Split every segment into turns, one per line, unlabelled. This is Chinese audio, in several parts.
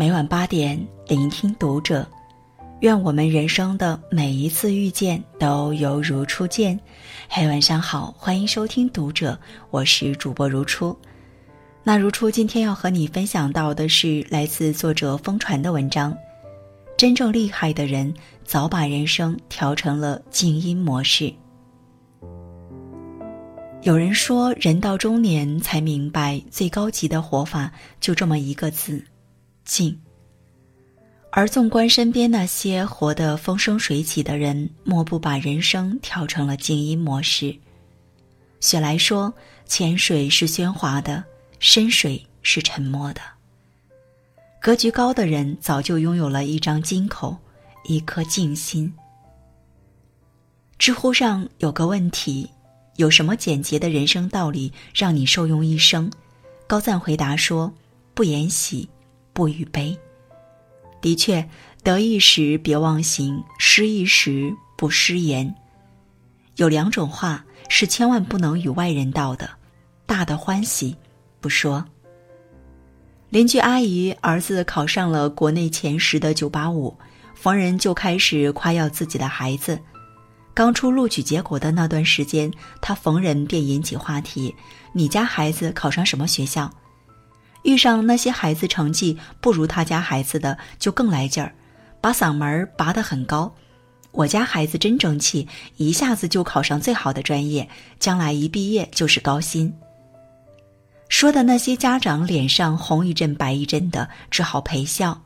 每晚八点，聆听读者。愿我们人生的每一次遇见都犹如初见。嘿，晚上好，欢迎收听读者，我是主播如初。那如初今天要和你分享到的是来自作者疯传的文章。真正厉害的人，早把人生调成了静音模式。有人说，人到中年才明白，最高级的活法就这么一个字：静。而纵观身边那些活得风生水起的人，莫不把人生调成了静音模式。雪莱说：“浅水是喧哗的，深水是沉默的。”格局高的人早就拥有了一张金口，一颗静心。知乎上有个问题。有什么简洁的人生道理让你受用一生？高赞回答说：“不言喜，不语悲。”的确，得意时别忘形，失意时不失言。有两种话是千万不能与外人道的：大的欢喜，不说。邻居阿姨儿子考上了国内前十的九八五，逢人就开始夸耀自己的孩子。刚出录取结果的那段时间，他逢人便引起话题：“你家孩子考上什么学校？”遇上那些孩子成绩不如他家孩子的，就更来劲儿，把嗓门拔得很高。我家孩子真争气，一下子就考上最好的专业，将来一毕业就是高薪。说的那些家长脸上红一阵白一阵的，只好陪笑。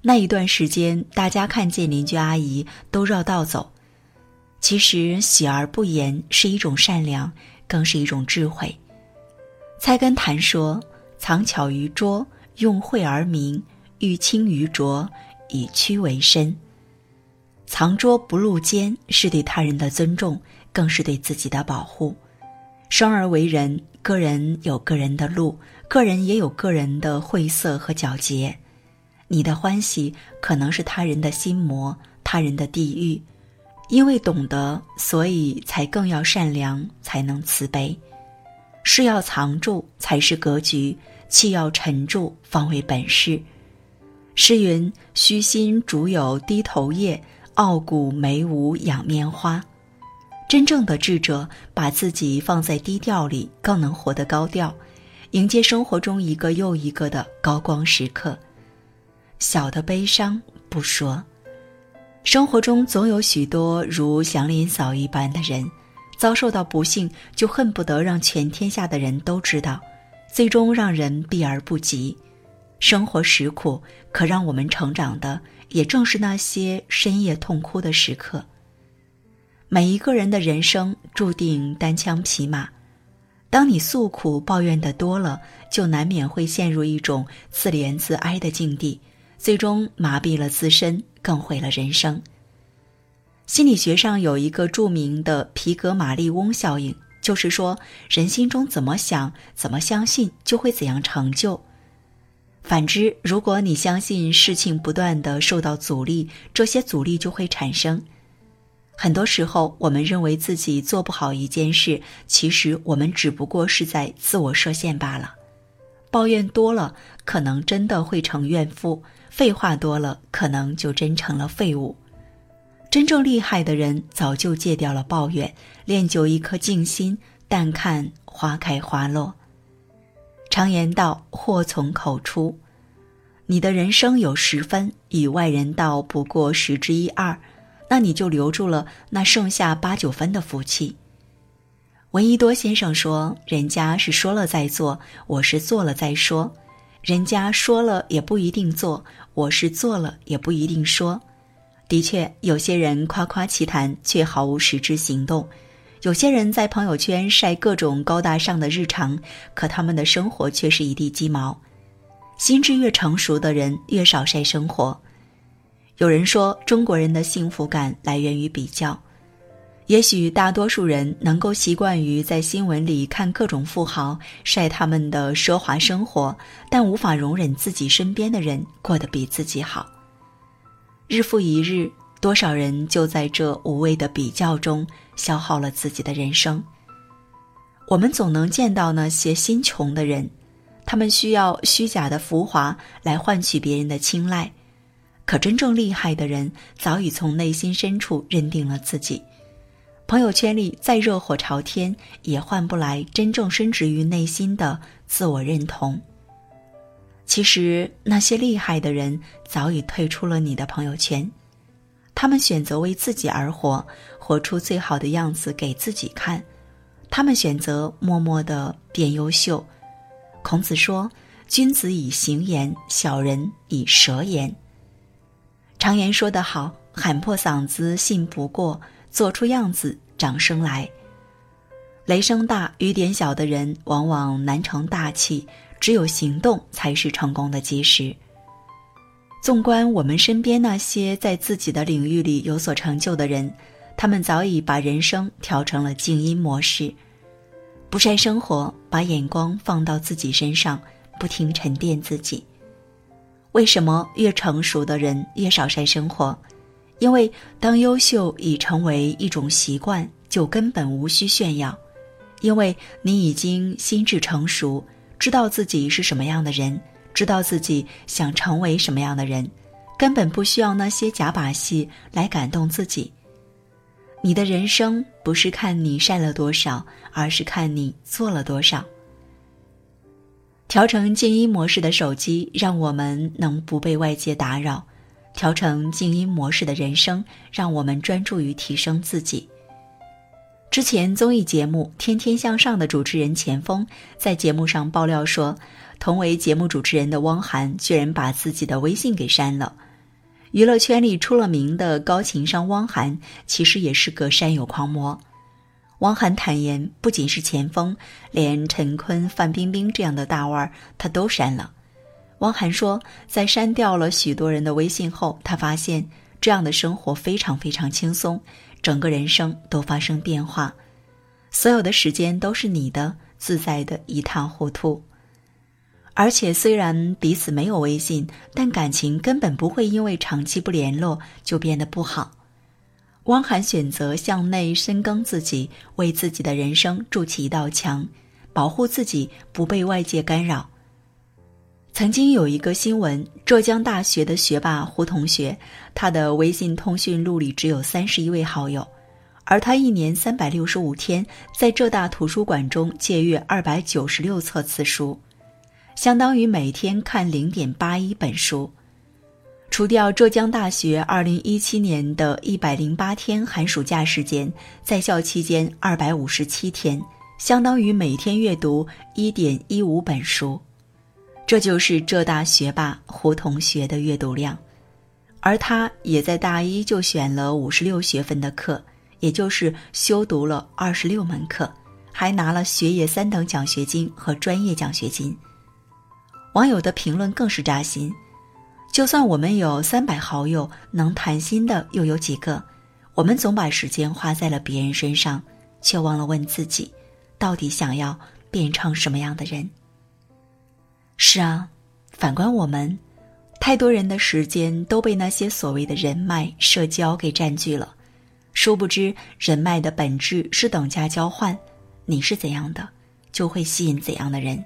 那一段时间，大家看见邻居阿姨都绕道走。其实喜而不言是一种善良，更是一种智慧。菜根谭说：“藏巧于拙，用晦而明；欲清于浊，以屈为伸。”藏拙不露尖，是对他人的尊重，更是对自己的保护。生而为人，个人有个人的路，个人也有个人的晦涩和皎洁。你的欢喜可能是他人的心魔，他人的地狱。因为懂得，所以才更要善良，才能慈悲。事要藏住，才是格局；气要沉住，方为本事。诗云：“虚心竹有低头叶，傲骨梅无仰面花。”真正的智者，把自己放在低调里，更能活得高调，迎接生活中一个又一个的高光时刻。小的悲伤不说。生活中总有许多如祥林嫂一般的人，遭受到不幸就恨不得让全天下的人都知道，最终让人避而不及。生活实苦，可让我们成长的也正是那些深夜痛哭的时刻。每一个人的人生注定单枪匹马，当你诉苦抱怨的多了，就难免会陷入一种自怜自哀的境地。最终麻痹了自身，更毁了人生。心理学上有一个著名的皮格马利翁效应，就是说人心中怎么想、怎么相信，就会怎样成就。反之，如果你相信事情不断的受到阻力，这些阻力就会产生。很多时候，我们认为自己做不好一件事，其实我们只不过是在自我设限罢了。抱怨多了，可能真的会成怨妇。废话多了，可能就真成了废物。真正厉害的人早就戒掉了抱怨，练就一颗静心，淡看花开花落。常言道：“祸从口出。”你的人生有十分，与外人道不过十之一二，那你就留住了那剩下八九分的福气。闻一多先生说：“人家是说了再做，我是做了再说。”人家说了也不一定做，我是做了也不一定说。的确，有些人夸夸其谈，却毫无实质行动；有些人在朋友圈晒各种高大上的日常，可他们的生活却是一地鸡毛。心智越成熟的人，越少晒生活。有人说，中国人的幸福感来源于比较。也许大多数人能够习惯于在新闻里看各种富豪晒他们的奢华生活，但无法容忍自己身边的人过得比自己好。日复一日，多少人就在这无谓的比较中消耗了自己的人生。我们总能见到那些心穷的人，他们需要虚假的浮华来换取别人的青睐。可真正厉害的人，早已从内心深处认定了自己。朋友圈里再热火朝天，也换不来真正深植于内心的自我认同。其实，那些厉害的人早已退出了你的朋友圈，他们选择为自己而活，活出最好的样子给自己看。他们选择默默的变优秀。孔子说：“君子以行言，小人以舌言。”常言说得好：“喊破嗓子信不过，做出样子掌声来。”雷声大雨点小的人往往难成大器，只有行动才是成功的基石。纵观我们身边那些在自己的领域里有所成就的人，他们早已把人生调成了静音模式，不晒生活，把眼光放到自己身上，不停沉淀自己。为什么越成熟的人越少晒生活？因为当优秀已成为一种习惯，就根本无需炫耀，因为你已经心智成熟，知道自己是什么样的人，知道自己想成为什么样的人，根本不需要那些假把戏来感动自己。你的人生不是看你晒了多少，而是看你做了多少。调成静音模式的手机，让我们能不被外界打扰；调成静音模式的人生，让我们专注于提升自己。之前综艺节目《天天向上》的主持人钱枫在节目上爆料说，同为节目主持人的汪涵居然把自己的微信给删了。娱乐圈里出了名的高情商汪涵，其实也是个删友狂魔。汪涵坦言，不仅是钱枫，连陈坤、范冰冰这样的大腕儿，他都删了。汪涵说，在删掉了许多人的微信后，他发现这样的生活非常非常轻松，整个人生都发生变化，所有的时间都是你的，自在的一塌糊涂。而且，虽然彼此没有微信，但感情根本不会因为长期不联络就变得不好。汪涵选择向内深耕自己，为自己的人生筑起一道墙，保护自己不被外界干扰。曾经有一个新闻，浙江大学的学霸胡同学，他的微信通讯录里只有三十一位好友，而他一年三百六十五天在浙大图书馆中借阅二百九十六册次书，相当于每天看零点八一本书。除掉浙江大学二零一七年的一百零八天寒暑假时间，在校期间二百五十七天，相当于每天阅读一点一五本书，这就是浙大学霸胡同学的阅读量。而他也在大一就选了五十六学分的课，也就是修读了二十六门课，还拿了学业三等奖学金和专业奖学金。网友的评论更是扎心。就算我们有三百好友，能谈心的又有几个？我们总把时间花在了别人身上，却忘了问自己，到底想要变成什么样的人？是啊，反观我们，太多人的时间都被那些所谓的人脉、社交给占据了。殊不知，人脉的本质是等价交换，你是怎样的，就会吸引怎样的人。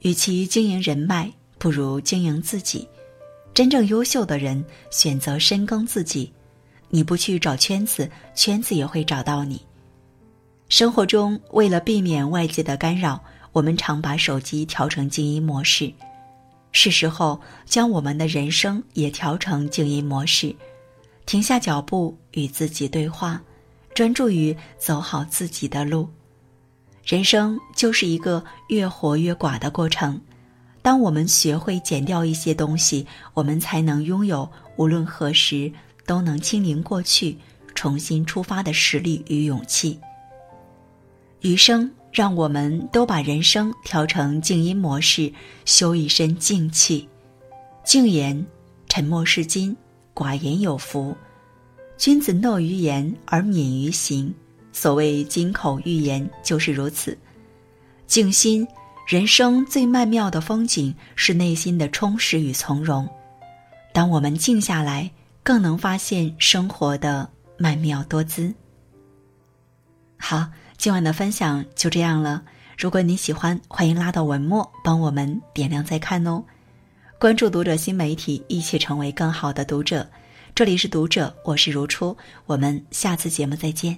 与其经营人脉，不如经营自己。真正优秀的人选择深耕自己，你不去找圈子，圈子也会找到你。生活中，为了避免外界的干扰，我们常把手机调成静音模式。是时候将我们的人生也调成静音模式，停下脚步，与自己对话，专注于走好自己的路。人生就是一个越活越寡的过程。当我们学会减掉一些东西，我们才能拥有无论何时都能清零过去、重新出发的实力与勇气。余生，让我们都把人生调成静音模式，修一身静气。静言，沉默是金；寡言有福。君子讷于言而敏于行。所谓金口玉言，就是如此。静心。人生最曼妙的风景是内心的充实与从容。当我们静下来，更能发现生活的曼妙多姿。好，今晚的分享就这样了。如果你喜欢，欢迎拉到文末帮我们点亮再看哦。关注读者新媒体，一起成为更好的读者。这里是读者，我是如初，我们下次节目再见。